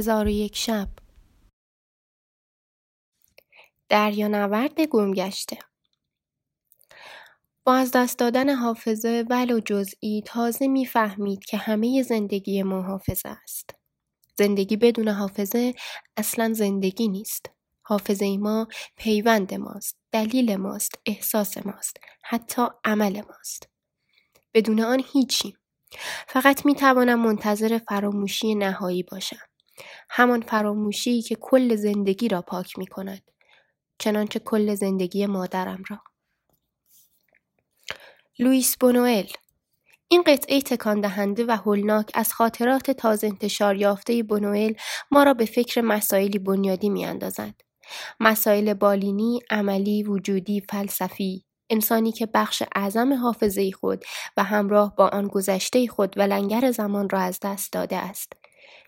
هزار شب دریانورد گم گشته با از دست دادن حافظه ولو جزئی تازه می‌فهمید که همه زندگی ما حافظه است. زندگی بدون حافظه اصلا زندگی نیست. حافظه ما پیوند ماست، دلیل ماست، احساس ماست، حتی عمل ماست. بدون آن هیچیم. فقط می توانم منتظر فراموشی نهایی باشم. همان فراموشی که کل زندگی را پاک می کند. چنانچه کل زندگی مادرم را. لوئیس بونوئل این قطعه تکان دهنده و هولناک از خاطرات تازه انتشار یافته بونوئل ما را به فکر مسائلی بنیادی می اندازد. مسائل بالینی، عملی، وجودی، فلسفی، انسانی که بخش اعظم حافظه خود و همراه با آن گذشته خود و لنگر زمان را از دست داده است.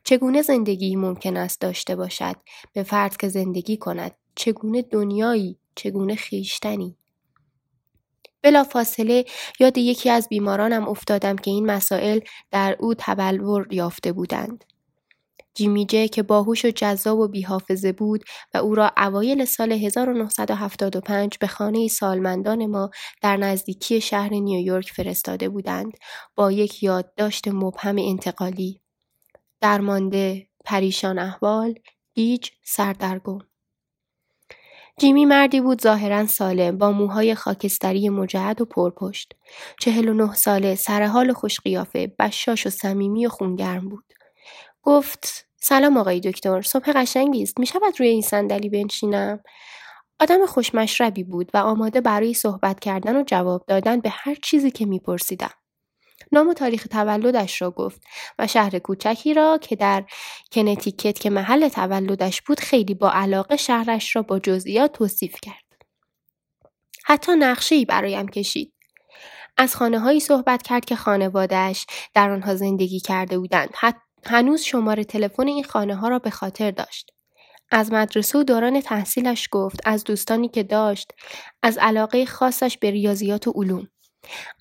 چگونه زندگی ممکن است داشته باشد؟ به فرد که زندگی کند چگونه دنیایی چگونه خیشتنی؟ بلا فاصله یاد یکی از بیمارانم افتادم که این مسائل در او تبلور یافته بودند. جیمی جه که باهوش و جذاب و بیحافظه بود و او را اوایل سال 1975 به خانه سالمندان ما در نزدیکی شهر نیویورک فرستاده بودند با یک یادداشت مبهم انتقالی. درمانده پریشان احوال گیج سردرگم جیمی مردی بود ظاهرا سالم با موهای خاکستری مجعد و پرپشت. چهل و نه ساله سر حال خوش قیافه بشاش و صمیمی و خونگرم بود. گفت سلام آقای دکتر صبح قشنگی است می شود روی این صندلی بنشینم آدم خوشمشربی بود و آماده برای صحبت کردن و جواب دادن به هر چیزی که میپرسیدم نام و تاریخ تولدش را گفت و شهر کوچکی را که در کنتیکت که محل تولدش بود خیلی با علاقه شهرش را با جزئیات توصیف کرد. حتی نقشه برایم کشید. از خانه هایی صحبت کرد که خانوادهش در آنها زندگی کرده بودند. هنوز شماره تلفن این خانه ها را به خاطر داشت. از مدرسه و دوران تحصیلش گفت از دوستانی که داشت از علاقه خاصش به ریاضیات و علوم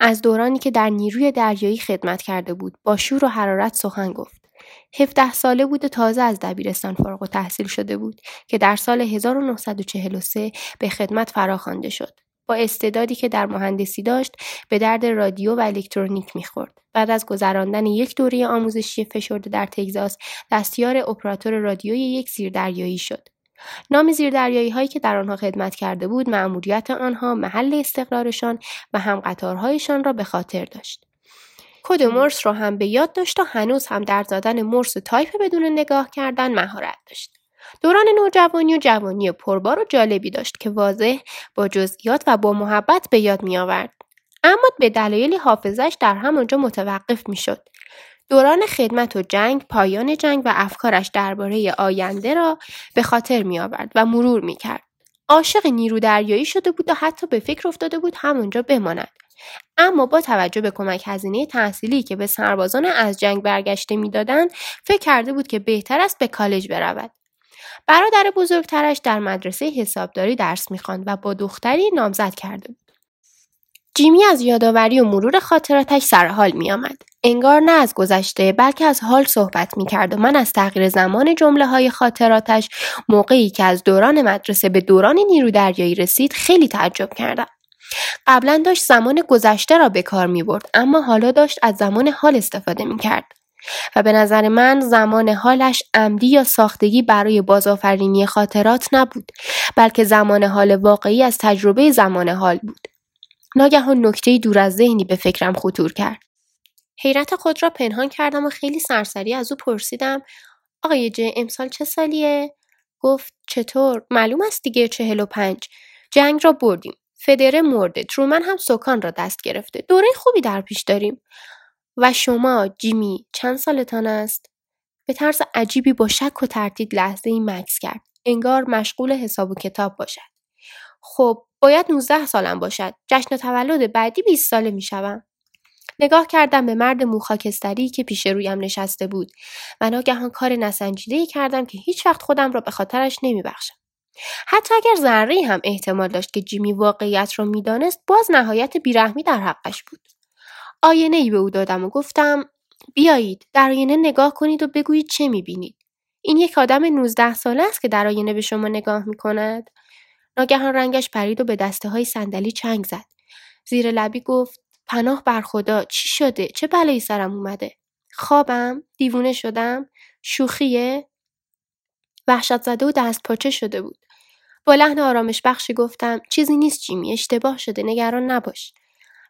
از دورانی که در نیروی دریایی خدمت کرده بود با شور و حرارت سخن گفت. 17 ساله بود و تازه از دبیرستان فارغ و تحصیل شده بود که در سال 1943 به خدمت فراخوانده شد. با استعدادی که در مهندسی داشت به درد رادیو و الکترونیک می‌خورد. بعد از گذراندن یک دوره آموزشی فشرده در تگزاس دستیار اپراتور رادیوی یک زیردریایی شد. نام زیردریایی هایی که در آنها خدمت کرده بود مأموریت آنها محل استقرارشان و هم قطارهایشان را به خاطر داشت کد مرس را هم به یاد داشت و هنوز هم در زدن مرس تایپ بدون نگاه کردن مهارت داشت دوران نوجوانی و جوانی پربار و جالبی داشت که واضح با جزئیات و با محبت به یاد می آورد. اما به دلایلی حافظش در همانجا متوقف می شد. دوران خدمت و جنگ، پایان جنگ و افکارش درباره آینده را به خاطر می آورد و مرور می کرد. عاشق نیرو دریایی شده بود و حتی به فکر افتاده بود همانجا بماند. اما با توجه به کمک هزینه تحصیلی که به سربازان از جنگ برگشته می‌دادند فکر کرده بود که بهتر است به کالج برود برادر بزرگترش در مدرسه حسابداری درس می‌خواند و با دختری نامزد کرده بود جیمی از یادآوری و مرور خاطراتش سرحال میآمد انگار نه از گذشته بلکه از حال صحبت می کرد و من از تغییر زمان جمله های خاطراتش موقعی که از دوران مدرسه به دوران نیرو دریایی رسید خیلی تعجب کردم. قبلا داشت زمان گذشته را به کار می برد اما حالا داشت از زمان حال استفاده می کرد. و به نظر من زمان حالش عمدی یا ساختگی برای بازآفرینی خاطرات نبود بلکه زمان حال واقعی از تجربه زمان حال بود. ناگهان نکته دور از ذهنی به فکرم خطور کرد. حیرت خود را پنهان کردم و خیلی سرسری از او پرسیدم آقای جه امسال چه سالیه؟ گفت چطور؟ معلوم است دیگه چهل و پنج. جنگ را بردیم. فدره مرده. ترومن هم سکان را دست گرفته. دوره خوبی در پیش داریم. و شما جیمی چند سالتان است؟ به طرز عجیبی با شک و تردید لحظه ای مکس کرد. انگار مشغول حساب و کتاب باشد. خب باید 19 سالم باشد. جشن تولد بعدی 20 ساله می شوم. نگاه کردم به مرد موخاکستری که پیش رویم نشسته بود و ناگهان کار نسنجیده کردم که هیچ وقت خودم را به خاطرش نمیبخشم. حتی اگر ذره هم احتمال داشت که جیمی واقعیت را می‌دانست باز نهایت بیرحمی در حقش بود. آینه ای به او دادم و گفتم بیایید در آینه نگاه کنید و بگویید چه می‌بینید. این یک آدم 19 ساله است که در آینه به شما نگاه می کند. ناگهان رنگش پرید و به دسته های صندلی چنگ زد. زیر لبی گفت پناه بر خدا چی شده؟ چه بلایی سرم اومده؟ خوابم؟ دیوونه شدم؟ شوخیه؟ وحشت زده و دست پاچه شده بود. با لحن آرامش بخشی گفتم چیزی نیست جیمی اشتباه شده نگران نباش.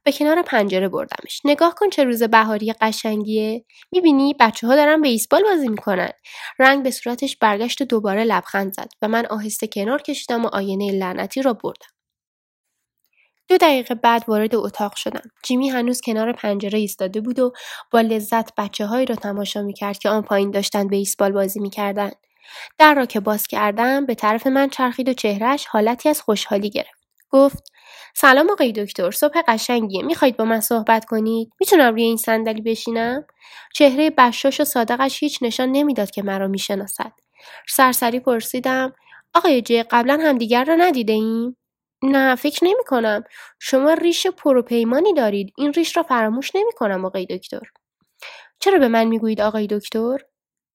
به کنار پنجره بردمش. نگاه کن چه روز بهاری قشنگیه. می‌بینی بچه ها دارن بیسبال بازی می‌کنن. رنگ به صورتش برگشت و دوباره لبخند زد و من آهسته کنار کشیدم و آینه لعنتی را بردم. دو دقیقه بعد وارد اتاق شدم. جیمی هنوز کنار پنجره ایستاده بود و با لذت بچه هایی را تماشا می‌کرد که آن پایین داشتن بیسبال بازی می‌کردن. در را که باز کردم به طرف من چرخید و چهرهش حالتی از خوشحالی گرفت. گفت سلام آقای دکتر صبح قشنگیه می‌خواید با من صحبت کنید می‌تونم روی این صندلی بشینم چهره بشاش و صادقش هیچ نشان نمی‌داد که مرا می‌شناسد سرسری پرسیدم آقای جه قبلا همدیگر را ندیده ایم؟ نه فکر نمی کنم. شما ریش پروپیمانی دارید. این ریش را فراموش نمی کنم آقای دکتر. چرا به من می‌گویید آقای دکتر؟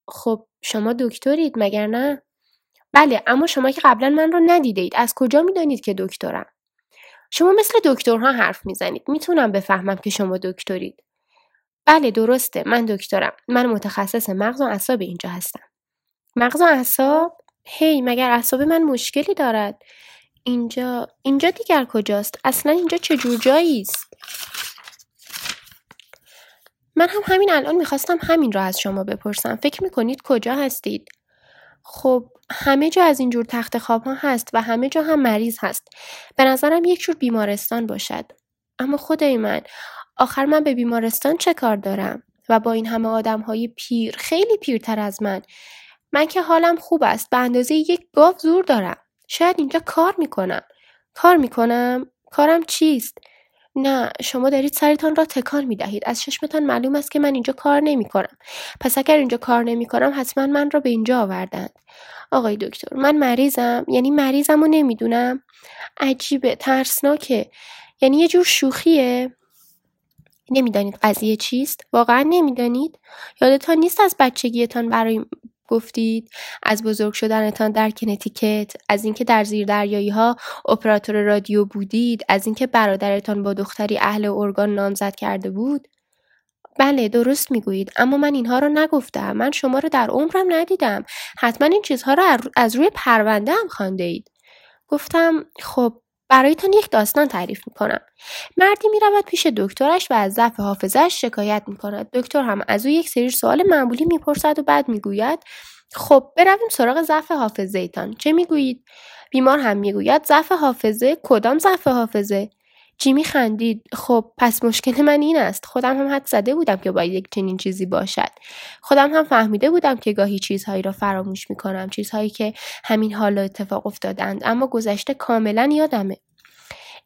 خب شما دکترید مگر نه؟ بله اما شما که قبلا من را ندیده اید. از کجا می‌دانید که دکترم؟ شما مثل دکترها حرف می‌زنید. می‌تونم بفهمم که شما دکترید. بله درسته من دکترم. من متخصص مغز و اعصاب اینجا هستم. مغز و اعصاب؟ هی مگر اعصاب من مشکلی دارد؟ اینجا اینجا دیگر کجاست؟ اصلا اینجا چه جور جایی است؟ من هم همین الان می‌خواستم همین را از شما بپرسم. فکر می‌کنید کجا هستید؟ خب همه جا از اینجور تخت خواب ها هست و همه جا هم مریض هست. به نظرم یک جور بیمارستان باشد. اما خدای من آخر من به بیمارستان چه کار دارم؟ و با این همه آدم های پیر خیلی پیرتر از من. من که حالم خوب است به اندازه یک گاو زور دارم. شاید اینجا کار می‌کنم. کار می‌کنم؟ کارم چیست؟ نه شما دارید سرتان را تکان می دهید از چشمتان معلوم است که من اینجا کار نمی کنم پس اگر اینجا کار نمی کنم حتما من را به اینجا آوردند. آقای دکتر من مریضم. یعنی مریضم و نمی‌دونم. عجیبه ترسناکه. یعنی یه جور شوخیه. نمی‌دانید قضیه چیست؟ واقعا نمی‌دانید؟ یادتان نیست از بچگیتان برای گفتید. از بزرگ شدنتان در کنتیکت. از اینکه در زیر دریایی ها اپراتور رادیو بودید از اینکه برادرتان با دختری اهل ارگان نامزد کرده بود. بله درست می‌گویید. اما من اینها را نگفتم. من شما را در عمرم ندیدم. حتما این چیزها را از روی پرونده هم خانده اید گفتم خب برایتان یک داستان تعریف می‌کنم. مردی می‌رود پیش دکترش و از ضعف حافظهاش شکایت می‌کند. دکتر هم از او یک سری سوال معمولی می‌پرسد و بعد می‌گوید خب برویم سراغ ضعف حافظه ایتان چه می‌گویید؟ بیمار هم می‌گوید ضعف حافظه؟ کدام ضعف حافظه؟ جیمی خندید خب پس مشکل من این است. خودم هم حد زده بودم که باید یک چنین چیزی باشد. خودم هم فهمیده بودم که گاهی چیزهایی را فراموش می‌کنم چیزهایی که همین حالا اتفاق افتادند اما گذشته کاملا یادمه.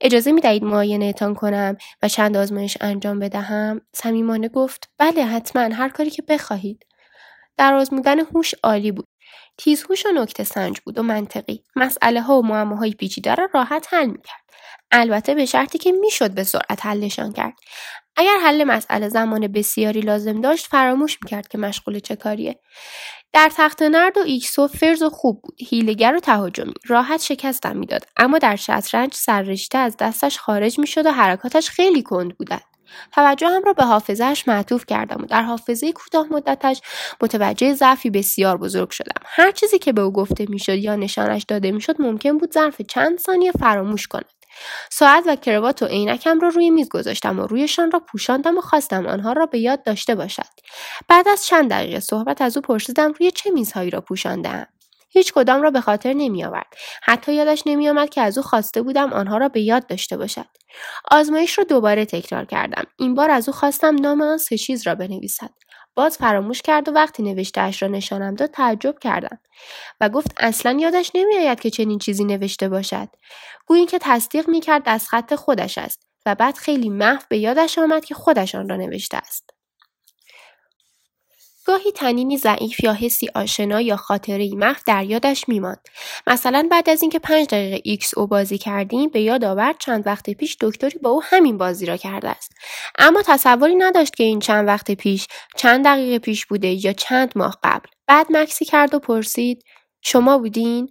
اجازه می دهید معاینهتان کنم و چند آزمایش انجام بدهم؟ صمیمانه گفت بله حتما هر کاری که بخواهید. در آزمودن هوش عالی بود. تیزهوش و نکته سنج بود و منطقی. مسئله ها و معماهای پیچیده را راحت حل می‌کرد. البته به شرطی که می‌شد به سرعت حلشان کرد. اگر حل مسئله زمان بسیاری لازم داشت فراموش می‌کرد که مشغول چه کاریه. در تخت نرد و ایکسو فرز و خوب بود. هیلگر و تهاجمی. راحت شکستم می‌داد. اما در شطرنج سررشته از دستش خارج می‌شد و حرکاتش خیلی کند بودند. توجهم را به حافظهش معطوف کردم و در حافظه کوتاه مدتش متوجه ضعفی بسیار بزرگ شدم. هر چیزی که به او گفته می‌شد یا نشانش داده می‌شد ممکن بود ظرف چند ثانیه فراموش کند. ساعت و کروات و عینکم را روی میز گذاشتم و رویشان را پوشاندم و خواستم آنها را به یاد داشته باشد بعد از چند دقیقه صحبت از او پرسیدم روی چه میزهایی را پوشاندهام هیچ کدام را به خاطر نمی آورد. حتی یادش نمی آمد که از او خواسته بودم آنها را به یاد داشته باشد. آزمایش را دوباره تکرار کردم. این بار از او خواستم نام آن سه چیز را بنویسد. باز فراموش کرد و وقتی نوشتهاش را نشانم داد تعجب کردم و گفت اصلا یادش نمیآید که چنین چیزی نوشته باشد. گویی که تصدیق می‌کرد از خط خودش است و بعد خیلی محو به یادش آمد که خودش آن را نوشته است. گاهی طنینی ضعیف یا حسی آشنا یا خاطره محو در یادش میماند. مثلا بعد از اینکه پنج دقیقه ایکس او بازی کردیم به یاد آورد چند وقت پیش دکتری با او همین بازی را کرده است. اما تصوری نداشت که این چند وقت پیش چند دقیقه پیش بوده یا چند ماه قبل. بعد مکسی کرد و پرسید شما بودین؟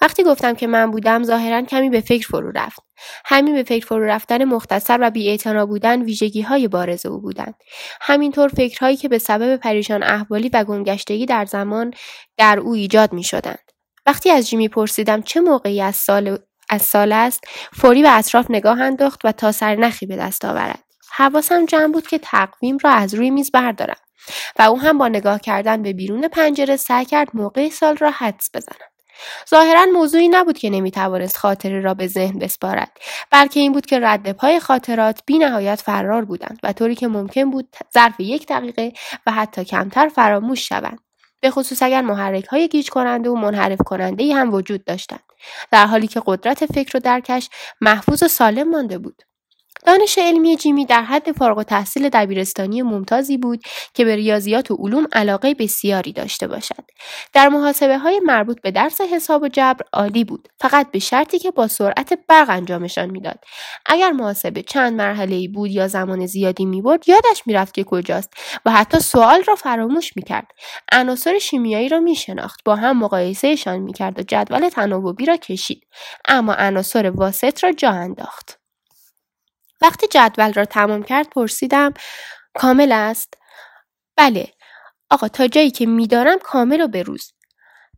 وقتی گفتم که من بودم ظاهرا کمی به فکر فرو رفت. همین به فکر فرو رفتن مختصر و بیاعتنا بودن ویژگی های بارز او بودند. همینطور فکرهایی که به سبب پریشان احوالی و گمگشتگی در زمان در او ایجاد می شدند. وقتی از جیمی پرسیدم چه موقعی از سال از سال است فوری به اطراف نگاه انداخت و تا سرنخی به دست آورد حواسم جمع بود که تقویم را از روی میز بردارم و او هم با نگاه کردن به بیرون پنجره سعی کرد موقع سال را حدس بزند. ظاهرا موضوعی نبود که نمی‌توانست خاطره را به ذهن بسپارد بلکه این بود که رد پای خاطرات بی نهایت فرار بودند و طوری که ممکن بود ظرف یک دقیقه و حتی کمتر فراموش شوند. به خصوص اگر محرک های گیج کننده و منحرف کننده هم وجود داشتند. در حالی که قدرت فکر و درکش محفوظ و سالم مانده بود. دانش علمی جیمی در حد فارغ و تحصیل دبیرستانی ممتازی بود که به ریاضیات و علوم علاقه بسیاری داشته باشد. در محاسبه های مربوط به درس حساب و جبر عالی بود فقط به شرطی که با سرعت برق انجامشان می‌داد. اگر محاسبه چند مرحله ای بود یا زمان زیادی می‌برد یادش می‌رفت که کجاست و حتی سوال را فراموش می‌کرد. عناصر شیمیایی را میشناخت با هم مقایسهشان می‌کرد و جدول تناوبی را کشید اما عناصر واسط را جا انداخت. وقتی جدول را تمام کرد پرسیدم کامل است؟ بله. آقا تا جایی که میدارم کامل و بروز.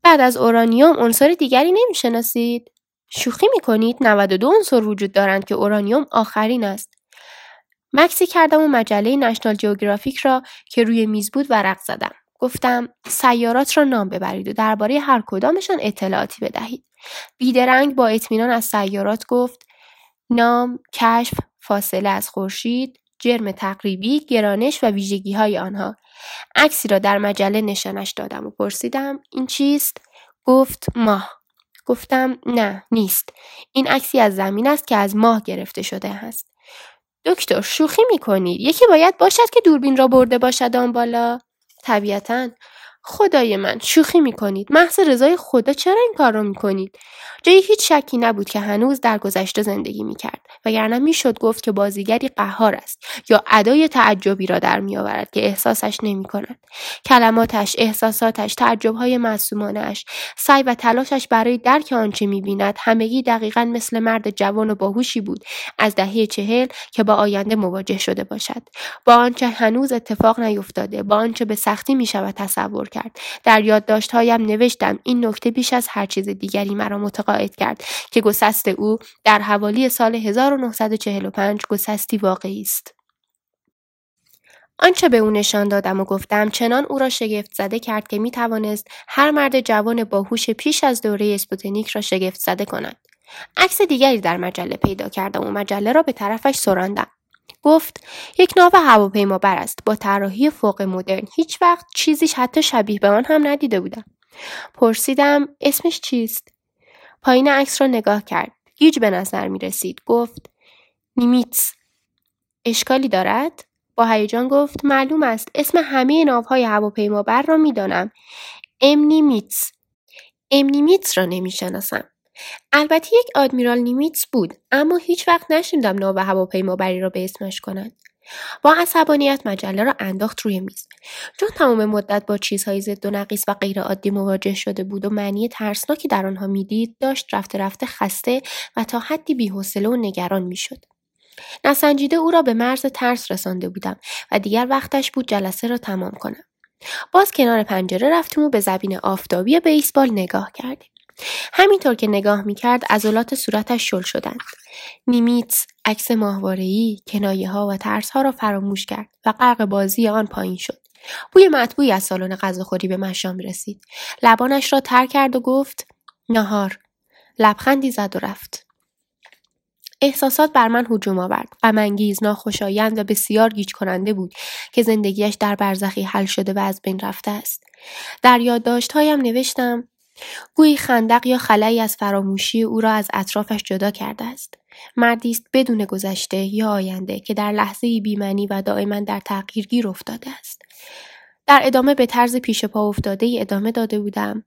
بعد از اورانیوم عنصر دیگری نمی‌شناسید؟ شوخی می‌کنید 92 عنصر وجود دارند که اورانیوم آخرین است. مکسی کردم و مجله نشنال جیوگرافیک را که روی میز بود ورق زدم. گفتم سیارات را نام ببرید و درباره هر کدامشان اطلاعاتی بدهید. بیدرنگ با اطمینان از سیارات گفت نام، کشف، فاصله از خورشید، جرم تقریبی، گرانش و ویژگی های آنها. عکسی را در مجله نشانش دادم و پرسیدم این چیست؟ گفت ماه. گفتم نه نیست. این عکسی از زمین است که از ماه گرفته شده است. دکتر شوخی می کنید. یکی باید باشد که دوربین را برده باشد آن بالا. طبیعتا خدای من شوخی می‌کنید. محض رضای خدا چرا این کار رو می‌کنید؟ جایی هیچ شکی نبود که هنوز در گذشته زندگی می‌کرد وگرنه می‌شد گفت که بازیگری قهار است یا ادای تعجبی را در میآورد که احساسش نمی‌کند. کلماتش احساساتش تعجبهای معصومانهاش سعی و تلاشش برای درک آنچه می‌بیند همگی دقیقا مثل مرد جوان و باهوشی بود از دهه چهل که با آینده مواجه شده باشد. با آنچه هنوز اتفاق نیفتاده با آنچه به سختی می‌شود تصور کرد در یادداشتهایم نوشتم این نکته بیش از هر چیز دیگری مرا متقاعد کرد که گسست او در حوالی سال 1945 گسستی واقعی است آنچه به او نشان دادم و گفتم چنان او را شگفت زده کرد که می توانست هر مرد جوان باهوش پیش از دوره اسپوتنیک را شگفت زده کند. عکس دیگری در مجله پیدا کردم و مجله را به طرفش سراندم. گفت یک ناو هواپیمابر است با طراحی فوق مدرن. هیچ وقت چیزیش حتی شبیه به آن هم ندیده بودم. پرسیدم اسمش چیست؟ پایین عکس را نگاه کرد. گیج به نظر می رسید. گفت نیمیتس. اشکالی دارد؟ با هیجان گفت معلوم است. اسم همه ناوهای هواپیمابر را می‌دانم ام نیمیتس را نمی‌شناسم البته یک آدمیرال نیمیتس بود اما هیچ وقت نشنیدم ناو هواپیمابری را به اسمش کنند با عصبانیت مجله را انداخت روی میز. چون تمام مدت با چیزهای ضد و نقیص و غیرعادی مواجه شده بود و معنی ترسناکی در آنها می‌دید داشت رفته رفته خسته و تا حدی بیحوصله و نگران می‌شد. نسنجیده او را به مرز ترس رسانده بودم و دیگر وقتش بود جلسه را تمام کنم. باز کنار پنجره رفتیم و به زبین آفتابی بیسبال نگاه کردیم. همینطور که نگاه می‌کرد عضلات صورتش شل شدند. نیمیتس عکس ماهوارهای کنایه ها و ترس ها را فراموش کرد و غرق بازی آن پایین شد. بوی مطبوعی از سالن غذاخوری به مشام رسید. لبانش را تر کرد و گفت نهار. لبخندی زد و رفت. احساسات بر من هجوم آورد غمانگیز ناخوشایند و بسیار گیج کننده بود که زندگیش در برزخی حل شده و از بین رفته است. در یادداشتهایم نوشتم گویی خندق یا خلایی از فراموشی او را از اطرافش جدا کرده است مردی است بدون گذشته یا آینده که در لحظه بیمنی و دائما در تغییر گیر افتاده است در ادامه به طرز پیش پا افتاده ای ادامه داده بودم.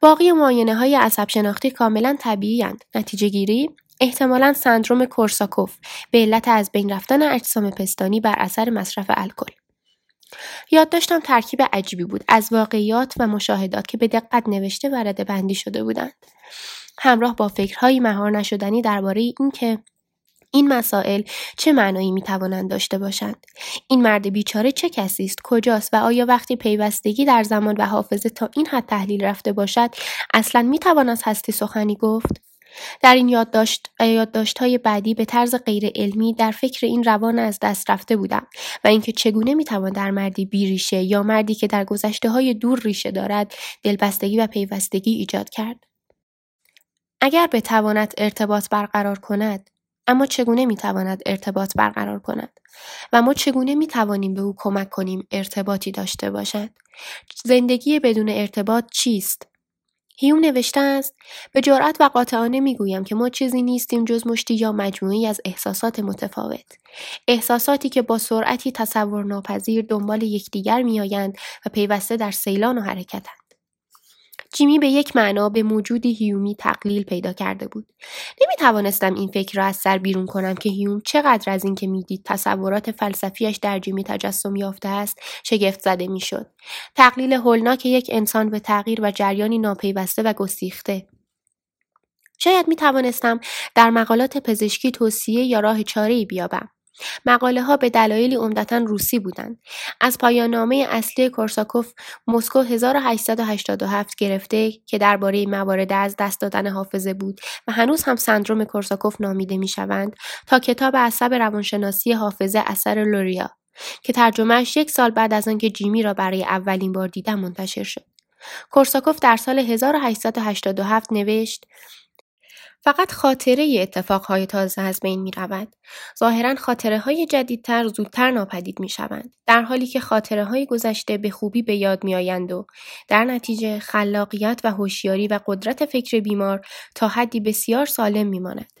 باقی معاینه های عصب شناختی کاملا طبیعی نتیجه گیری احتمالا سندروم کورساکوف به علت از بین رفتن اجسام پستانی بر اثر مصرف الکل. یاد داشتم ترکیب عجیبی بود. از واقعیات و مشاهدات که به دقت نوشته و رده بندی شده بودند. همراه با فکرهایی مهار نشدنی درباره اینکه این مسائل چه معنایی می توانند داشته باشند. این مرد بیچاره چه کسی است؟ کجاست؟ و آیا وقتی پیوستگی در زمان و حافظه تا این حد تحلیل رفته باشد اصلا می توان از هستی سخنی گفت؟ در این یادداشت و یادداشت‌های بعدی به طرز غیر علمی در فکر این روان از دست رفته بودم و اینکه چگونه می‌توان در مردی بیریشه یا مردی که در گذشته های دور ریشه دارد دلبستگی و پیوستگی ایجاد کرد. اگر بتواند ارتباط برقرار کند اما چگونه می‌تواند ارتباط برقرار کند؟ و ما چگونه می‌توانیم به او کمک کنیم ارتباطی داشته باشد؟ زندگی بدون ارتباط چیست؟ هیوم نوشته است به جرأت و قاطعانه می‌گویم که ما چیزی نیستیم جز مشتی یا مجموعی از احساسات متفاوت. احساساتی که با سرعتی تصور ناپذیر دنبال یکدیگر میآیند و پیوسته در سیلان و حرکتند. جیمی به یک معنا به موجودی هیومی تقلیل پیدا کرده بود. نمی توانستم این فکر را از سر بیرون کنم که هیوم چقدر از اینکه می‌دید تصورات فلسفیش در جیمی تجسم یافته است شگفت زده می‌شد. تقلیل هولناک یک انسان به تغییر و جریانی ناپیوسته و گسیخته. شاید می توانستم در مقالات پزشکی توصیه یا راه چاره بیابم. مقاله ها به دلایلی عمدتا روسی بودند. از پایان نامه اصلی کورساکوف مسکو 1887 گرفته که درباره موارد از دست دادن حافظه بود و هنوز هم سندروم کورساکوف نامیده می شوند تا کتاب عصب روانشناسی حافظه اثر لوریا که ترجمهش یک سال بعد از آنکه جیمی را برای اولین بار دیدم منتشر شد. کورساکوف در سال 1887 نوشت فقط خاطره اتفاقهای تازه از بین می رود. ظاهرا خاطره های جدیدتر زودتر ناپدید می شوند. در حالی که خاطره های گذشته به خوبی به یاد می آیند و در نتیجه خلاقیت و هوشیاری و قدرت فکر بیمار تا حدی بسیار سالم می ماند.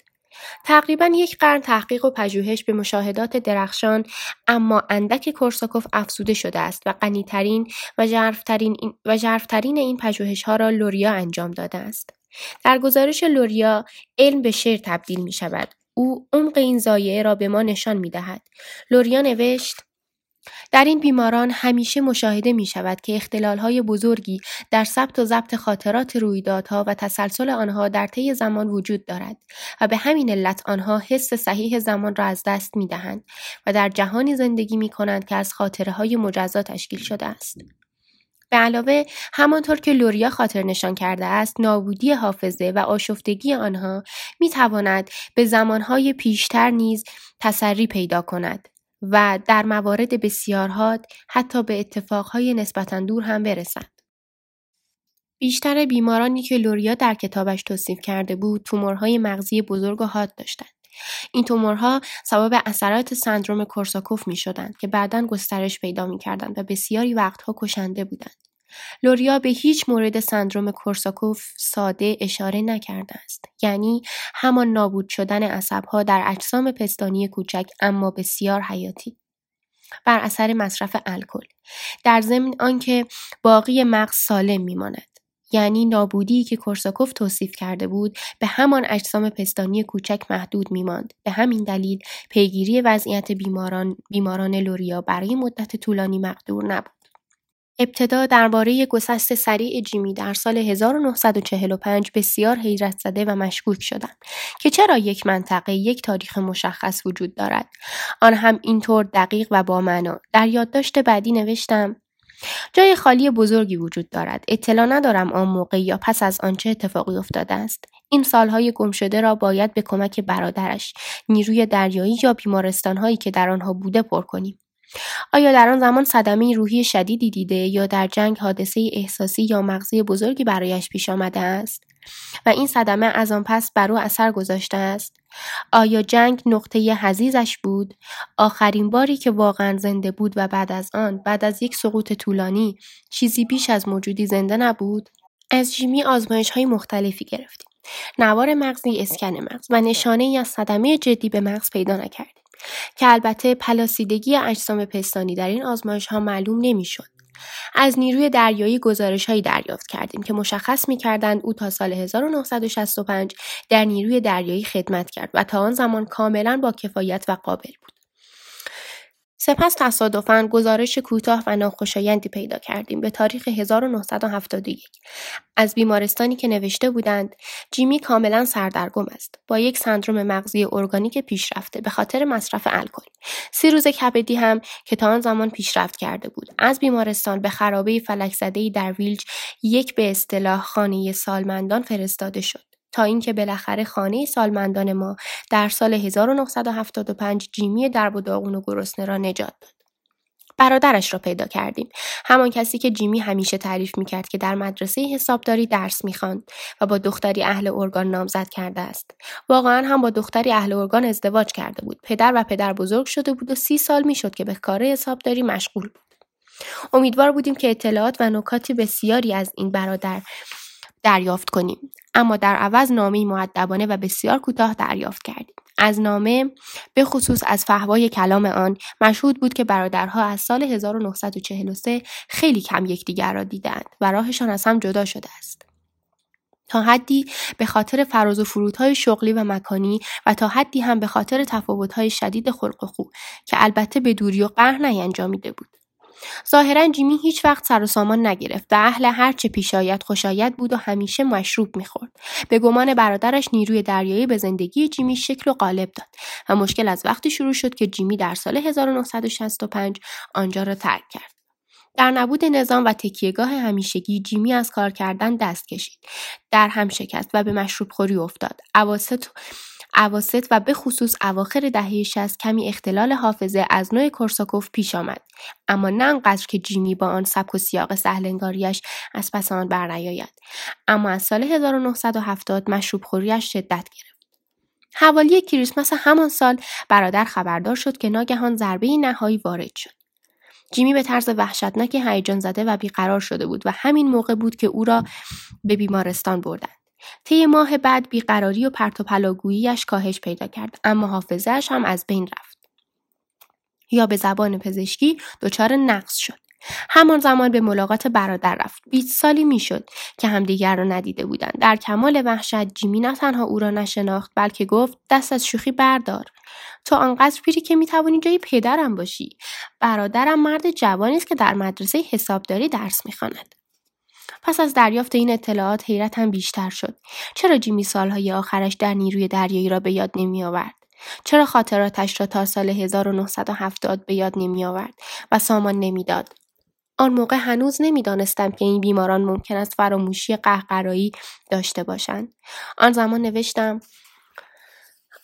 تقریبا یک قرن تحقیق و پژوهش به مشاهدات درخشان اما اندک کورساکوف افزوده شده است و غنیترین و ژرفترین و ژرفترین این پژوهش ها را لوریا انجام داده است. در گزارش لوریا علم به شعر تبدیل می شود. او عمق این زایعه را به ما نشان می دهد. لوریا نوشت در این بیماران همیشه مشاهده می شود که اختلال های بزرگی در ثبت و ضبط خاطرات رویدادها و تسلسل آنها در طی زمان وجود دارد و به همین علت آنها حس صحیح زمان را از دست می دهند و در جهانی زندگی می کنند که از خاطره های مجزا تشکیل شده است. به علاوه همانطور که لوریا خاطر نشان کرده است نابودی حافظه و آشفتگی آنها می تواند به زمانهای پیشتر نیز تسری پیدا کند و در موارد بسیار حتی به اتفاقهای نسبتا دور هم برسد. بیشتر بیمارانی که لوریا در کتابش توصیف کرده بود تومورهای مغزی بزرگ و حاد داشتند. این تومورها سبب اثرات سندروم کورساکوف می شدند که بعدا گسترش پیدا می کردند و بسیاری وقتها کشنده بودند. لوریا به هیچ مورد سندروم کورساکوف ساده اشاره نکرده است یعنی همان نابود شدن عصبها در اجسام پستانی کوچک اما بسیار حیاتی. بر اثر مصرف الکل. در ضمن آنکه باقی مغز سالم میماند. یعنی نابودی که کورساکوف توصیف کرده بود به همان اجسام پستانی کوچک محدود میماند. به همین دلیل پیگیری وضعیت بیماران بیماران لوریا برای مدت طولانی مقدور نبود. ابتدا درباره گسست سریع جیمی در سال 1945 بسیار حیرت زده و مشکوک شدند که چرا یک منطقه یک تاریخ مشخص وجود دارد. آن هم اینطور دقیق و با معنا. در یادداشت بعدی نوشتم جای خالی بزرگی وجود دارد. اطلاع ندارم آن موقع یا پس از آنچه اتفاقی افتاده است. این سالهای گم شده را باید به کمک برادرش نیروی دریایی یا بیمارستانهایی که در آنها بوده پر کنیم. آیا در آن زمان صدمه روحی شدیدی دیده یا در جنگ حادثه احساسی یا مغزی بزرگی برایش پیش آمده است؟ و این صدمه از آن پس بر او اثر گذاشته است. آیا جنگ نقطه حزیزش بود؟ آخرین باری که واقعا زنده بود و بعد از آن بعد از یک سقوط طولانی چیزی بیش از موجودی زنده نبود؟ از جیمی آزمایش های مختلفی گرفتیم. نوار مغزی اسکن مغز و نشانه ای از صدمه جدی به مغز پیدا نکردیم. که البته پلاسیدگی اجسام پستانی در این آزمایش ها معلوم نمی‌شد. از نیروی دریایی گزارش هایی دریافت کردیم که مشخص می کردند او تا سال 1965 در نیروی دریایی خدمت کرد و تا آن زمان کاملا با کفایت و قابل بود. سپس تصادفاً گزارش کوتاه و ناخوشایندی پیدا کردیم به تاریخ 1971 از بیمارستانی که نوشته بودند جیمی کاملا سردرگم است. با یک سندروم مغزی ارگانیک پیشرفته به خاطر مصرف الکل. سیروز کبدی هم که تا آن زمان پیشرفت کرده بود. از بیمارستان به خرابه فلک در ویلج یک به اصطلاح خانه سالمندان فرستاده شد. تا اینکه بالاخره خانه سالمندان ما در سال 1975 جیمی درب و داغون و گرسنه را نجات داد. برادرش را پیدا کردیم. همان کسی که جیمی همیشه تعریف می‌کرد که در مدرسه حسابداری درس می‌خواند و با دختری اهل ارگان نامزد کرده است. واقعا هم با دختری اهل ارگان ازدواج کرده بود. پدر و پدر بزرگ شده بود و سی سال می‌شد که به کار حسابداری مشغول بود. امیدوار بودیم که اطلاعات و نکاتی بسیاری از این برادر دریافت کنیم. اما در عوض نامه معدبانه و بسیار کوتاه دریافت کردیم. از نامه به خصوص از فهوای کلام آن مشهود بود که برادرها از سال 1943 خیلی کم یکدیگر را دیدند و راهشان از هم جدا شده است. تا حدی به خاطر فراز و فرودهای شغلی و مکانی و تا حدی هم به خاطر تفاوتهای شدید خلق و خو که البته به دوری و قهر نینجامیده بود. ظاهرا جیمی هیچ وقت سر و سامان نگرفت و اهل هرچه پیش آید خوشایت بود و همیشه مشروب می‌خورد. به گمان برادرش نیروی دریایی به زندگی جیمی شکل و قالب داد و مشکل از وقتی شروع شد که جیمی در سال 1965 آنجا را ترک کرد. در نبود نظام و تکیهگاه همیشگی جیمی از کار کردن دست کشید. در هم شکست و به مشروب خوری افتاد. اواسط اواسط و به خصوص اواخر دهه 60 کمی اختلال حافظه از نوع کورساکوف پیش آمد. اما نه انقدر که جیمی با آن سبک و سیاق سهلنگاریش از پس آن برنیاید اما از سال 1970 مشروب خوریش شدت گرفت. حوالی کریسمس همان سال برادر خبردار شد که ناگهان ضربه نهایی وارد شد. جیمی به طرز وحشتناکی هیجان زده و بیقرار شده بود و همین موقع بود که او را به بیمارستان بردند. طی ماه بعد بیقراری و پرت و پلاگوییش کاهش پیدا کرد اما حافظهاش هم از بین رفت. یا به زبان پزشکی دچار نقص شد. همان زمان به ملاقات برادر رفت. 20 سالی می‌شد که همدیگر را ندیده بودند. در کمال وحشت جیمی نه تنها او را نشناخت بلکه گفت دست از شوخی بردار. تو آنقدر پیری که می‌توانی جای پدرم باشی. برادرم مرد جوانی است که در مدرسه حسابداری درس می‌خواند. پس از دریافت این اطلاعات حیرتم بیشتر شد. چرا جیمی سالهای آخرش در نیروی دریایی را به یاد نمی آورد چرا خاطراتش را تا سال 1970 به یاد نمی آورد و سامان نمی‌داد؟ آن موقع هنوز نمی‌دانستم که این بیماران ممکن است فراموشی قهقرایی داشته باشند. آن زمان نوشتم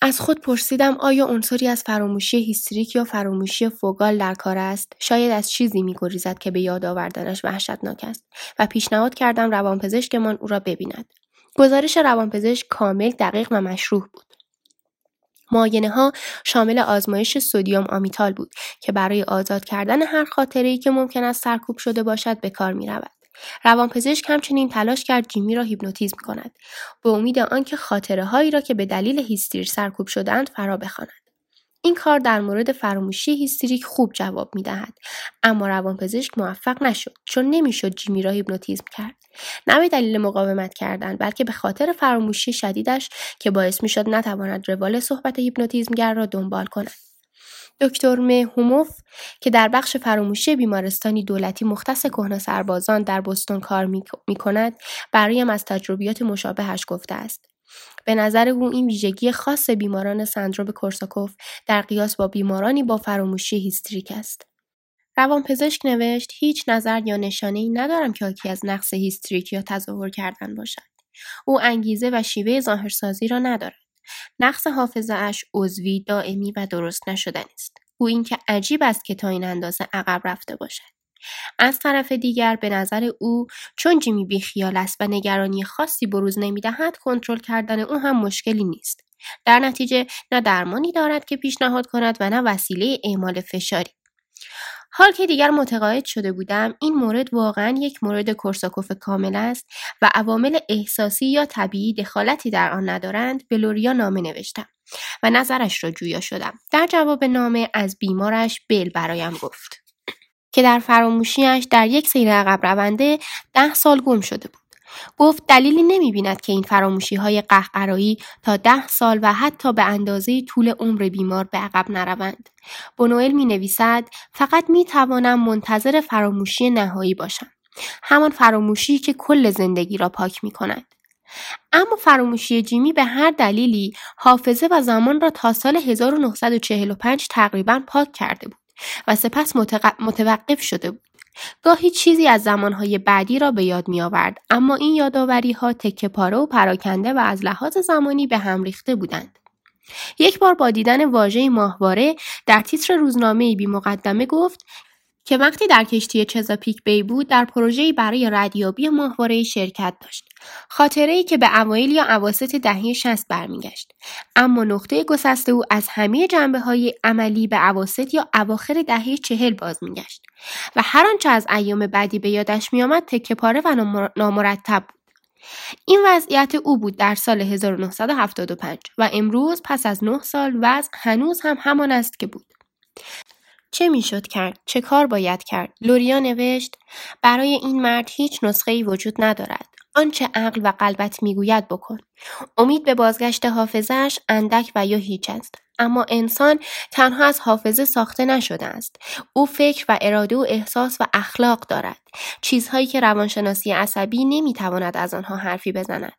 از خود پرسیدم آیا عنصری از فراموشی هیستریک یا فراموشی فوگال در کار است؟ شاید از چیزی میگریزد که به یاد آوردنش وحشتناک است و پیشنهاد کردم روانپزشکمان او را ببیند. گزارش روانپزشک کامل دقیق و مشروح بود. معاینه ها شامل آزمایش سودیوم آمیتال بود که برای آزاد کردن هر خاطره که ممکن است سرکوب شده باشد به کار می رود. روانپزشک همچنین تلاش کرد جیمی را هیپنوتیزم کند به امید آنکه خاطره هایی را که به دلیل هیستری سرکوب شدند فرا بخواند این کار در مورد فراموشی هیستریک خوب جواب می دهد. اما روانپزشک موفق نشد چون نمی‌شد جیمی را هیپنوتیزم کرد. نه به دلیل مقاومت کردن بلکه به خاطر فراموشی شدیدش که باعث می‌شد نتواند روال صحبت هیپنوتیزمگر را دنبال کند. دکتر مهوموف که در بخش فراموشی بیمارستانی دولتی مختص کهنه سربازان در بوستون کار می کند برایم از تجربیات مشابهش گفته است. به نظر او این ویژگی خاص بیماران سندروم کورساکوف در قیاس با بیمارانی با فراموشی هیستریک است. روانپزشک نوشت هیچ نظر یا نشانه ای ندارم که حاکی از نقص هیستریک یا تظاهر کردن باشد. او انگیزه و شیوه ظاهرسازی را ندارد. نقص حافظه اش عضوی دائمی و درست نشدنی است او اینکه عجیب است که تا این اندازه عقب رفته باشد. از طرف دیگر به نظر او چون جیمی بیخیال است و نگرانی خاصی بروز نمی‌دهد کنترل کردن او هم مشکلی نیست. در نتیجه نه درمانی دارد که پیشنهاد کند و نه وسیله اعمال فشاری. حال که دیگر متقاعد شده بودم این مورد واقعا یک مورد کورساکوف کامل است و عوامل احساسی یا طبیعی دخالتی در آن ندارند به لوریا نامه نوشتم و نظرش را جویا شدم در جواب نامه از بیمارش بل برایم گفت که در فراموشیش در یک سیر عقب رونده ده سال گم شده بود. گفت دلیلی نمی بیند که این فراموشی های قهقرایی تا ده سال و حتی به اندازه طول عمر بیمار به عقب نروند. بونوئل می نویسد فقط می توانم منتظر فراموشی نهایی باشم. همان فراموشی که کل زندگی را پاک می کند. اما فراموشی جیمی به هر دلیلی حافظه و زمان را تا سال 1945 تقریبا پاک کرده بود و سپس متوقف شده بود. گاهی چیزی از زمانهای بعدی را به یاد می آورد اما این یادآوری ها تکه پاره و پراکنده و از لحاظ زمانی به هم ریخته بودند. یک بار با دیدن واژه ماهواره در تیتر روزنامه بی مقدمه گفت که وقتی در کشتی چزاپیک بی بود در پروژه‌ای برای ردیابی ماهواره شرکت داشت. خاطره ای که به اوایل یا اواسط دهه 60 برمیگشت. اما نقطه گسسته او از همه جنبه های عملی به اواسط یا اواخر دهه چهل باز میگشت و هر آنچه از ایام بعدی به یادش میآمد تکه پاره و نامرتب بود. این وضعیت او بود در سال 1975 و امروز پس از نه سال وضع هنوز هم همان است که بود. چه می‌شد کرد؟ چه کار باید کرد؟ لوریا نوشت برای این مرد هیچ نسخه ای وجود ندارد. آنچه عقل و قلبت می‌گوید بکن. امید به بازگشت حافظش اندک و یا هیچ است. اما انسان تنها از حافظه ساخته نشده است. او فکر و اراده و احساس و اخلاق دارد. چیزهایی که روانشناسی عصبی نمی‌تواند از آنها حرفی بزند.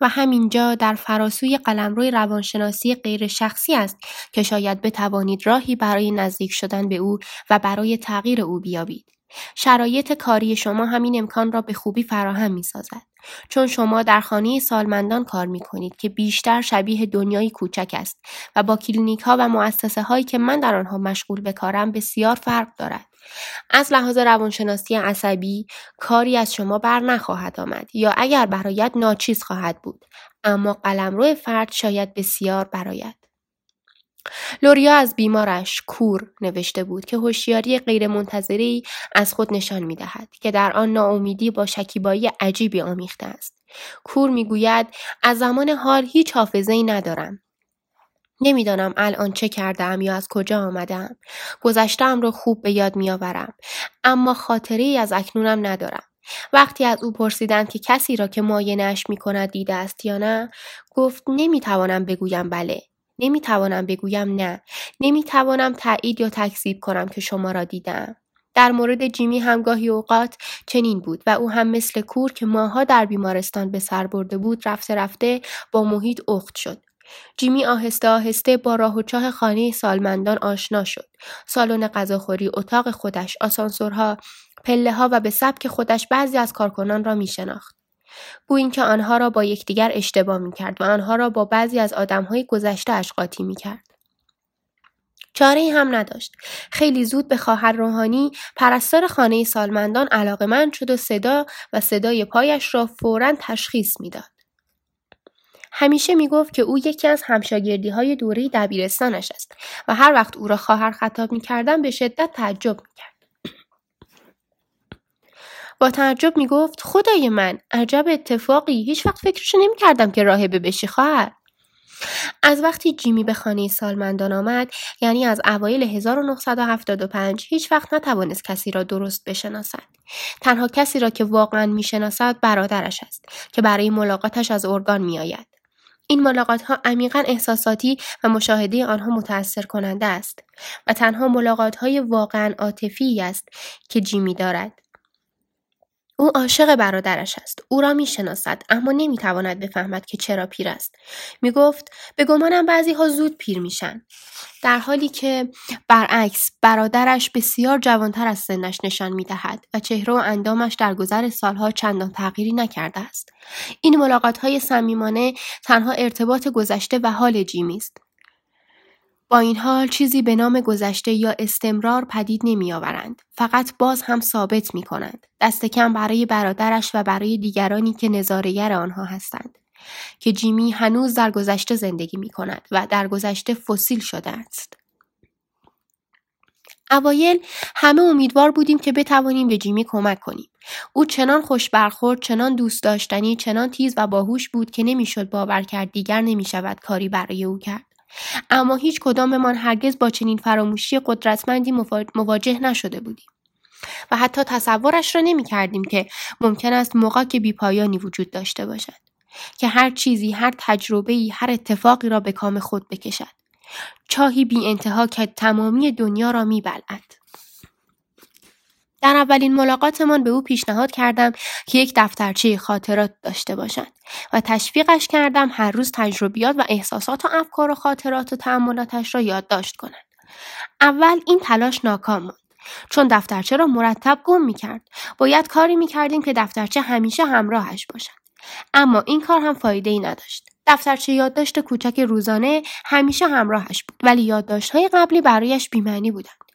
و همینجا در فراسوی قلمروی روانشناسی غیر شخصی است که شاید بتوانید راهی برای نزدیک شدن به او و برای تغییر او بیابید. شرایط کاری شما همین امکان را به خوبی فراهم می سازد. چون شما در خانه سالمندان کار می کنید که بیشتر شبیه دنیای کوچک است و با کلینیک ها و مؤسسه هایی که من در آنها مشغول به کارم بسیار فرق دارد. از لحاظ روانشناسی عصبی کاری از شما بر نخواهد آمد یا اگر برایت ناچیز خواهد بود اما قلمرو فرد شاید بسیار برایت لوریا از بیمارش کور نوشته بود که هوشیاری غیرمنتظری از خود نشان می دهد که در آن ناامیدی با شکیبایی عجیبی آمیخته است. کور می‌گوید از زمان حال هیچ حافظه ای ندارم. نمی‌دانم الان چه کردم یا از کجا آمدم. گذشتم را خوب به یاد میآورم. اما خاطره ای از اکنونم ندارم. وقتی از او پرسیدند که کسی را که ماینش می کند دیده است یا نه گفت نمی‌توانم بگویم بله نمی‌توانم بگویم نه نمی‌توانم تایید یا تکذیب کنم که شما را دیدم در مورد جیمی هم گاهی اوقات چنین بود و او هم مثل کور که ماها در بیمارستان به سر برده بود رفته رفته با محیط اخت شد جیمی آهسته آهسته با راه و چاه خانه سالمندان آشنا شد. سالن غذاخوری، اتاق خودش، آسانسورها، پله ها و به سبک خودش بعضی از کارکنان را می شناخت. گویی اینکه آنها را با یکدیگر اشتباه می کرد و آنها را با بعضی از آدمهای گذشته اش قاطی می کرد. چاره هم نداشت. خیلی زود به خواهر روحانی پرستار خانه سالمندان علاقمند شد و صدا و صدای پایش را فورا تشخیص می‌داد. همیشه می‌گفت که او یکی از همشاگردی های دوره دبیرستانش است و هر وقت او را خواهر خطاب می‌کردم به شدت تعجب می‌کرد. با تعجب می‌گفت خدای من عجب اتفاقی هیچ وقت فکرش نمی‌کردم که راهبه بشی خواهر. از وقتی جیمی به خانه سالمندان آمد یعنی از اوایل 1975 هیچ وقت نتوانست کسی را درست بشناسد. تنها کسی را که واقعا می‌شناسد برادرش است که برای ملاقاتش از ارگان میآید. این ملاقات ها عمیقا احساساتی و مشاهده آنها متأثر کننده است و تنها ملاقات های واقعا عاطفی است که جیمی دارد. او عاشق برادرش است. او را می شناسد اما نمی تواند بفهمد که چرا پیر است. می گفت به گمانم بعضی ها زود پیر میشن. در حالی که برعکس برادرش بسیار جوانتر از سنش نشان می دهد و چهره و اندامش در گذر سالها چندان تغییری نکرده است. این ملاقات های صمیمانه تنها ارتباط گذشته و حال جیمی است. با این حال چیزی به نام گذشته یا استمرار پدید نمی آورند. فقط باز هم ثابت می کنند. دست کم برای برادرش و برای دیگرانی که نظارگر آنها هستند. که جیمی هنوز در گذشته زندگی می کند و در گذشته فسیل شده است. اوایل همه امیدوار بودیم که بتوانیم به جیمی کمک کنیم. او چنان خوش برخورد، چنان دوست داشتنی، چنان تیز و باهوش بود که نمی‌شد باور کرد دیگر نمی شود کاری برای او کرد. اما هیچ کداممان هرگز با چنین فراموشی قدرتمندی مواجه نشده بودیم. و حتی تصورش را نمی کردیم که ممکن است موقع بیپایانی وجود داشته باشد. که هر چیزی هر تجربه‌ای هر اتفاقی را به کام خود بکشد. چاهی بی انتها که تمامی دنیا را می بلعد. در اولین ملاقاتمان به او پیشنهاد کردم که یک دفترچه خاطرات داشته باشد و تشویقش کردم هر روز تجربیات و احساسات و افکار و خاطرات و تعملاتش را یادداشت کند. اول این تلاش ناکام ماند چون دفترچه را مرتب گم می کرد. باید کاری می کردیم که دفترچه همیشه همراهش باشد. اما این کار هم فایده ای نداشت. دفترچه یادداشت کوچک روزانه همیشه همراهش بود ولی یادداشت‌های قبلی برایش بیمعنی بودند.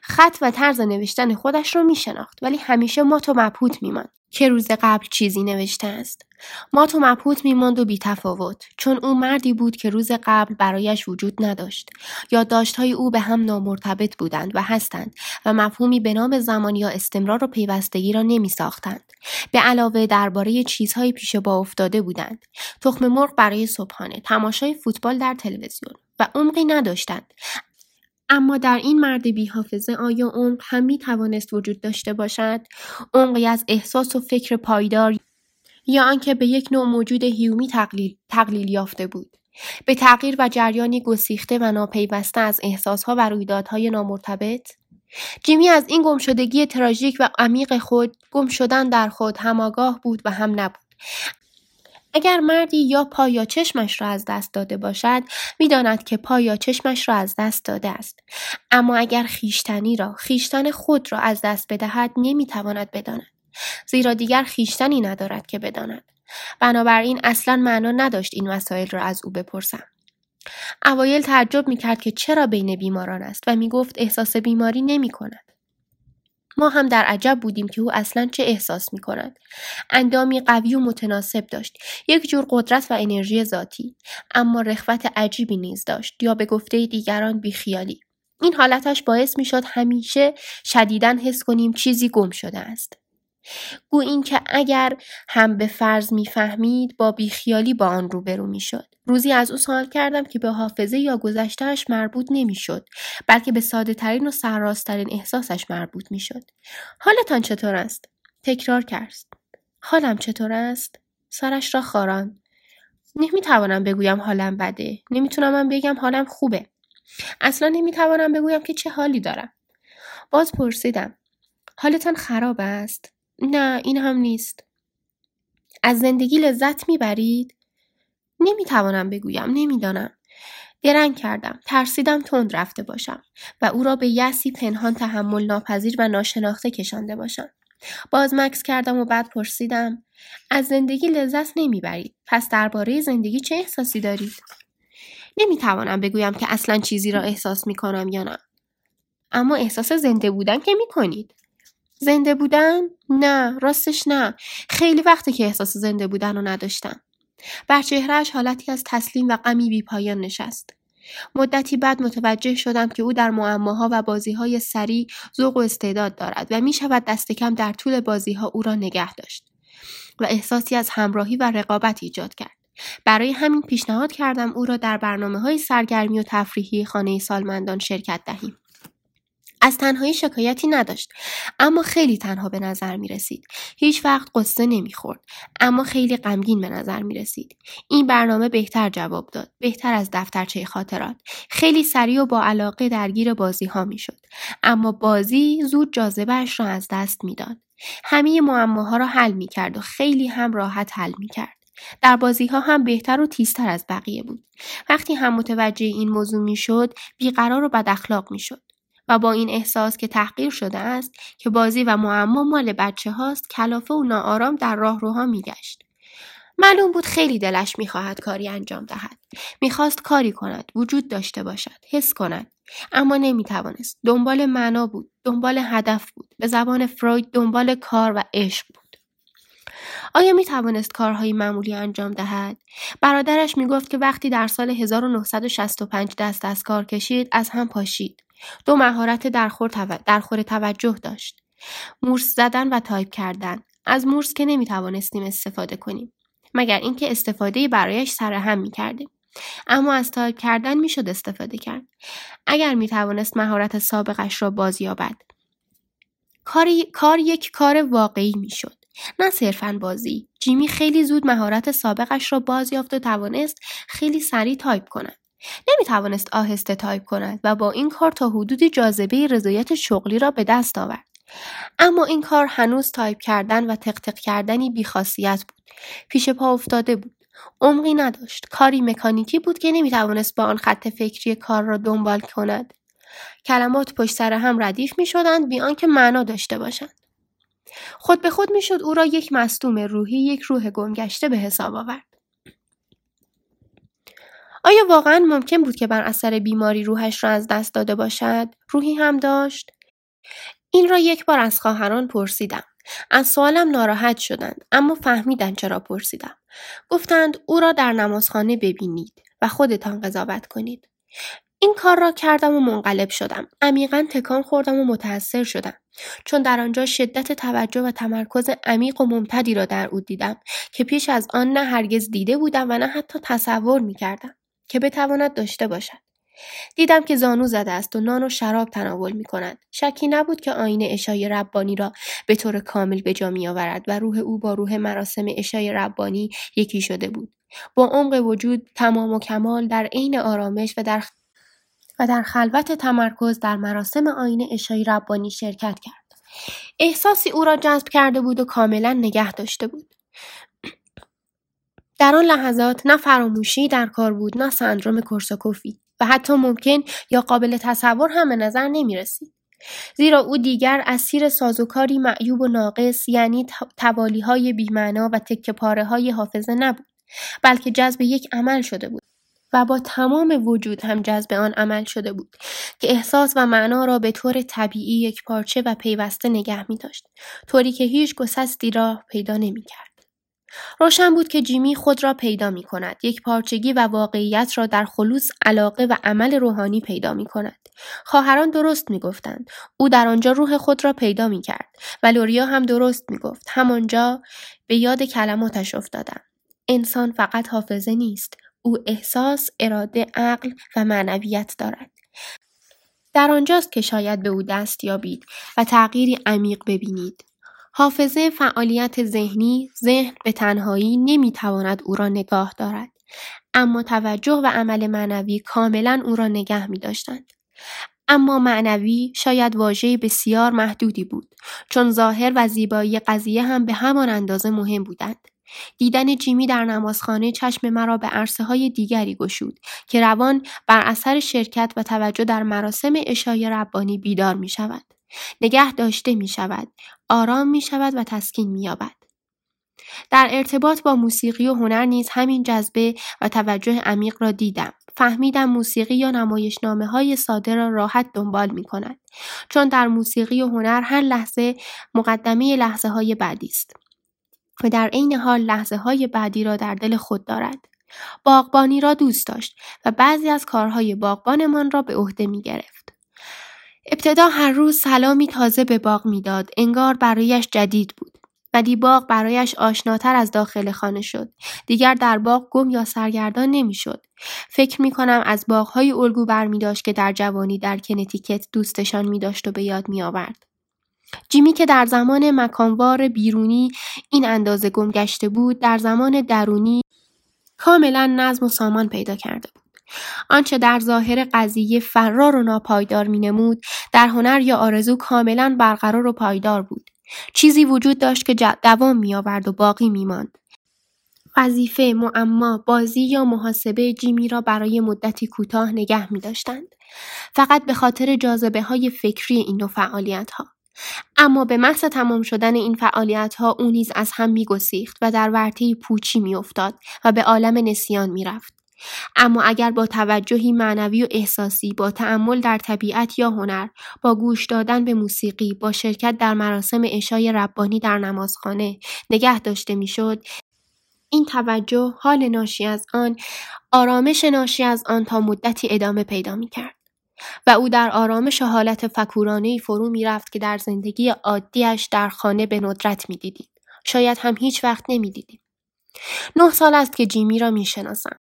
خط و طرز نوشتن خودش رو می شناخت ولی همیشه مات و مبهوت میماند که روز قبل چیزی نوشته است. مات و مبهوت میماند و بیتفاوت چون او مردی بود که روز قبل برایش وجود نداشت. یادداشت‌های او به هم نامرتبط بودند و هستند و مفهومی به نام زمان یا استمرار و پیوستگی را نمی ساختند. به علاوه درباره چیزهای پیش با افتاده بودند. تخم مرغ برای صبحانه، تماشای فوتبال در تلویزیون و عمقی نداشتند اما در این مرد بیحافظه آیا عمق هم می توانست وجود داشته باشد؟ عمقی از احساس و فکر پایدار یا آنکه به یک نوع موجود هیومی تقلیل, تقلیل یافته بود؟ به تغییر و جریانی گسیخته و ناپیوسته از احساسها و رویدادهای نامرتبط؟ جیمی از این گمشدگی تراژیک و عمیق خود گم شدن در خود هماگاه بود و هم نبود اگر مردی یا پا یا چشمش را از دست داده باشد می‌داند که پا یا چشمش را از دست داده است. اما اگر خیشتنی را خیشتن خود را از دست بدهد نمی‌تواند بداند. زیرا دیگر خیشتنی ندارد که بداند. بنابراین اصلا معنا نداشت این مسائل را از او بپرسم. اوایل تعجب می‌کرد که چرا بین بیماران است و می‌گفت احساس بیماری نمی کند. ما هم در عجب بودیم که او اصلا چه احساس می کند. اندامی قوی و متناسب داشت. یک جور قدرت و انرژی ذاتی. اما رخوت عجیبی نیز داشت یا به گفته دیگران بیخیالی. این حالتش باعث می شد همیشه شدیدن حس کنیم چیزی گم شده است. گو این که اگر هم به فرض می‌فهمید با بیخیالی با آن روبرو می‌شد. روزی از او سوال کردم که به حافظه یا گذشتهش مربوط نمی‌شد بلکه به ساده ترین و سرراستترین احساسش مربوط می‌شد. حالتان چطور است؟ تکرار کرد. حالم چطور است؟ سرش را خاران. نمی‌توانم بگویم حالم بده. نمی‌تونم من بگم حالم خوبه. اصلا نمی‌توانم بگویم که چه حالی دارم. باز پرسیدم حالتان خراب است؟ نه این هم نیست. از زندگی لذت می‌برید؟ نمی‌توانم بگویم نمی‌دانم. درنگ کردم ترسیدم تند رفته باشم و او را به یسی پنهان تحمل ناپذیر و ناشناخته کشانده باشم باز مکس کردم و بعد پرسیدم از زندگی لذت نمی‌برید پس درباره زندگی چه احساسی دارید نمی‌توانم بگویم که اصلا چیزی را احساس می‌کنم یا نه اما احساس زنده بودن که می‌کنید زنده بودن؟ نه راستش نه. خیلی وقته که احساس زنده بودن رو نداشتم. بر چهرهش حالتی از تسلیم و غمی بی پایان نشست. مدتی بعد متوجه شدم که او در معماها و بازیهای سریع ذوق و استعداد دارد و می شود دست کم در طول بازیها او را نگه داشت و احساسی از همراهی و رقابت ایجاد کرد. برای همین پیشنهاد کردم او را در برنامه های سرگرمی و تفریحی خانه سالمندان شرکت دهیم. از تنهایی شکایتی نداشت اما خیلی تنها به نظر می رسید. هیچ وقت قصه نمی خورد. اما خیلی غمگین به نظر می رسید. این برنامه بهتر جواب داد. بهتر از دفترچه خاطرات. خیلی سریع و با علاقه درگیر بازی ها می شد. اما بازی زود جاذبهش را از دست می‌داد. همه معماها را حل می کرد و خیلی هم راحت حل می کرد. در بازی ها هم بهتر و تیزتر از بقیه بود. وقتی هم متوجه این موضوع می شد بیقرار و بد اخلاق می شد. و با این احساس که تحقیر شده است که بازی و معما مال بچه هاست کلافه و ناآرام در راهروها میگشت. معلوم بود خیلی دلش می‌خواهد کاری انجام دهد. می‌خواست کاری کند وجود داشته باشد حس کند. اما نمی‌توانست. دنبال معنا بود دنبال هدف بود. به زبان فروید دنبال کار و عشق بود. آیا می توانست کارهای معمولی انجام دهد؟ برادرش می گفت که وقتی در سال 1965 دست از کار کشید از هم پاشید. دو مهارت در خور توجه داشت. مورس زدن و تایپ کردن. از مورس که نمی توانستیم استفاده کنیم. مگر اینکه استفاده برایش سرهم می کردیم. اما از تایپ کردن می‌شد استفاده کرد اگر می توانست مهارت سابقش را بازیابد کاری کار یک کار واقعی می‌شد نه صرفا بازی جیمی خیلی زود مهارت سابقش را بازیافت و توانست خیلی سریع تایپ کند نمی توانست آهسته تایپ کند و با این کار تا حدودی جاذبه رضایت شغلی را به دست آورد. اما این کار هنوز تایپ کردن و تق کردنی بیخاصیت بود. پیش پا افتاده بود. عمقی نداشت. کاری مکانیکی بود که نمی توانست با آن خط فکری کار را دنبال کند. کلمات پشت سر هم ردیف می شدند بی آنکه معنا داشته باشند. خود به خود می‌شد او را یک مصدوم روحی یک روح گمگشته به حساب آورد. آیا واقعا ممکن بود که بر اثر بیماری روحش را از دست داده باشد؟ روحی هم داشت؟ این را یک بار از خواهران پرسیدم. از سوالم ناراحت شدند اما فهمیدند چرا پرسیدم. گفتند او را در نمازخانه ببینید و خودتان قضاوت کنید. این کار را کردم و منقلب شدم. عمیقا تکان خوردم و متأثر شدم. چون در آنجا شدت توجه و تمرکز عمیق و ممتدی را در او دیدم که پیش از آن نه هرگز دیده بودم و نه حتی تصور می کردم که بتواند داشته باشد دیدم که زانو زده است و نان و شراب تناول می کند. شکی نبود که آین اشای ربانی را به طور کامل به جا می آورد و روح او با روح مراسم اشای ربانی یکی شده بود. با عمق وجود تمام و کمال در عین آرامش و در و در خلوت تمرکز در مراسم آین اشای ربانی شرکت کرد. احساسی او را جذب کرده بود و کاملا نگه داشته بود. در آن لحظات نه فراموشی در کار بود نه سندروم کورساکوفی و حتی ممکن یا قابل تصور هم به نظر نمی رسید. زیرا او دیگر اسیر سازوکاری معیوب و ناقص یعنی توالی های بیمعنا و تکه پاره های حافظه نبود بلکه جذب یک عمل شده بود و با تمام وجود هم جذب آن عمل شده بود که احساس و معنا را به طور طبیعی یک پارچه و پیوسته نگه می داشت طوری که هیچ گسستی را پیدا نمی کرد. روشن بود که جیمی خود را پیدا می کند. یک پارچگی و واقعیت را در خلوص علاقه و عمل روحانی پیدا می کند. خواهران درست می گفتند. او در آنجا روح خود را پیدا می کرد و لوریا هم درست می گفت. همانجا به یاد کلماتش افتادم. انسان فقط حافظه نیست. او احساس، اراده، عقل و معنویت دارد. در آنجاست که شاید به او دست یابید و تغییری عمیق ببینید. حافظه فعالیت ذهنی ذهن به تنهایی نمی‌تواند او را نگاه دارد اما توجه و عمل معنوی کاملا او را نگه می داشتند. اما معنوی شاید واژه بسیار محدودی بود چون ظاهر و زیبایی قضیه هم به همان اندازه مهم بودند. دیدن جیمی در نمازخانه چشم مرا به عرصه های دیگری گشود که روان بر اثر شرکت و توجه در مراسم اشای ربانی بیدار می شود. نگه داشته می شود. آرام می شود و تسکین می یابد. در ارتباط با موسیقی و هنر نیز همین جذبه و توجه عمیق را دیدم. فهمیدم موسیقی یا نمایشنامه های ساده را راحت دنبال می کند. چون در موسیقی و هنر هر لحظه مقدمه لحظه های بعدی است. و در عین حال لحظه های بعدی را در دل خود دارد. باغبانی را دوست داشت و بعضی از کارهای باغبانمان را به عهده می گرفت. ابتدا هر روز سلامی تازه به باغ می‌داد انگار برایش جدید بود ولی باغ برایش آشناتر از داخل خانه شد دیگر در باغ گم یا سرگردان نمی‌شد فکر می کنم از باغهای الگو برمی داشت که در جوانی در کنتیکت دوستشان می داشت و به یاد می آورد. جیمی که در زمان مکانوار بیرونی این اندازه گم گشته بود در زمان درونی کاملا نظم و سامان پیدا کرده بود. آنچه در ظاهر قضیه فرار و ناپایدار مینمود در هنر یا آرزو کاملا برقرار و پایدار بود چیزی وجود داشت که دوام میآورد و باقی میماند وظیفه معما بازی یا محاسبه جیمی را برای مدتی کوتاه نگه می داشتند. فقط به خاطر جاذبه های فکری این نوع فعالیت ها. اما به محض تمام شدن این فعالیت ها او نیز از هم می گسیخت و در ورطه پوچی می افتاد و به عالم نسیان می رفت. اما اگر با توجهی معنوی و احساسی با تأمل در طبیعت یا هنر با گوش دادن به موسیقی با شرکت در مراسم اشای ربانی در نمازخانه نگه داشته می‌شد این توجه حال ناشی از آن آرامش ناشی از آن تا مدتی ادامه پیدا می کرد. و او در آرامش حالت فکورانه فرو می رفت که در زندگی عادیش در خانه به ندرت می دیدید. شاید هم هیچ وقت نمی دیدید. نه سال است که جیمی را می شناسم.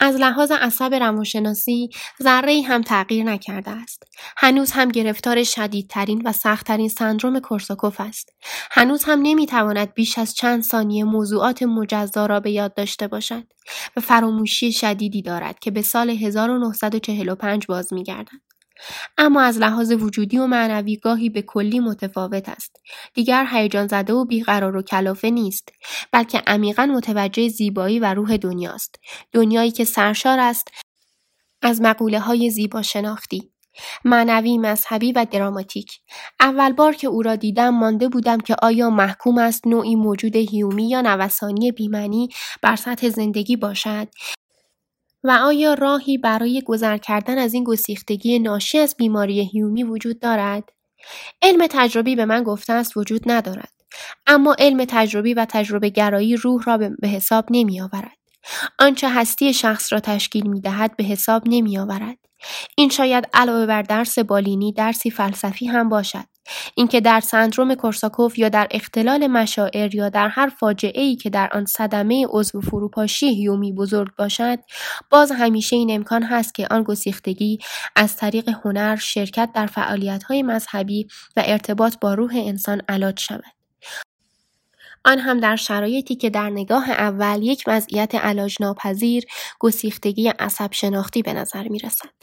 از لحاظ عصب روانشناسی ذره هم تغییر نکرده است. هنوز هم گرفتار شدیدترین و سختترین سندروم کورساکوف است. هنوز هم نمی‌تواند بیش از چند ثانیه موضوعات مجزا را به یاد داشته باشد و فراموشی شدیدی دارد که به سال 1945 باز میگردد. اما از لحاظ وجودی و معنوی گاهی به کلی متفاوت است. دیگر هیجان زده و بیقرار و کلافه نیست بلکه عمیقا متوجه زیبایی و روح دنیاست. دنیایی که سرشار است از مقوله های زیبا شناختی. معنوی، مذهبی و دراماتیک. اول بار که او را دیدم مانده بودم که آیا محکوم است نوعی موجود هیومی یا نوسانی بیمنی بر سطح زندگی باشد و آیا راهی برای گذر کردن از این گسیختگی ناشی از بیماری هیومی وجود دارد؟ علم تجربی به من گفته است وجود ندارد. اما علم تجربی و تجربه گرایی روح را به حساب نمی آورد. آنچه هستی شخص را تشکیل می دهد به حساب نمی آورد. این شاید علاوه بر درس بالینی درسی فلسفی هم باشد. اینکه در سندروم کورساکوف یا در اختلال مشاعر یا در هر فاجعه ای که در آن صدمه عضو فروپاشی هیومی بزرگ باشد باز همیشه این امکان هست که آن گسیختگی از طریق هنر شرکت در فعالیت های مذهبی و ارتباط با روح انسان علاج شود آن هم در شرایطی که در نگاه اول یک وضعیت علاج ناپذیر گسیختگی عصب شناختی به نظر می رسد.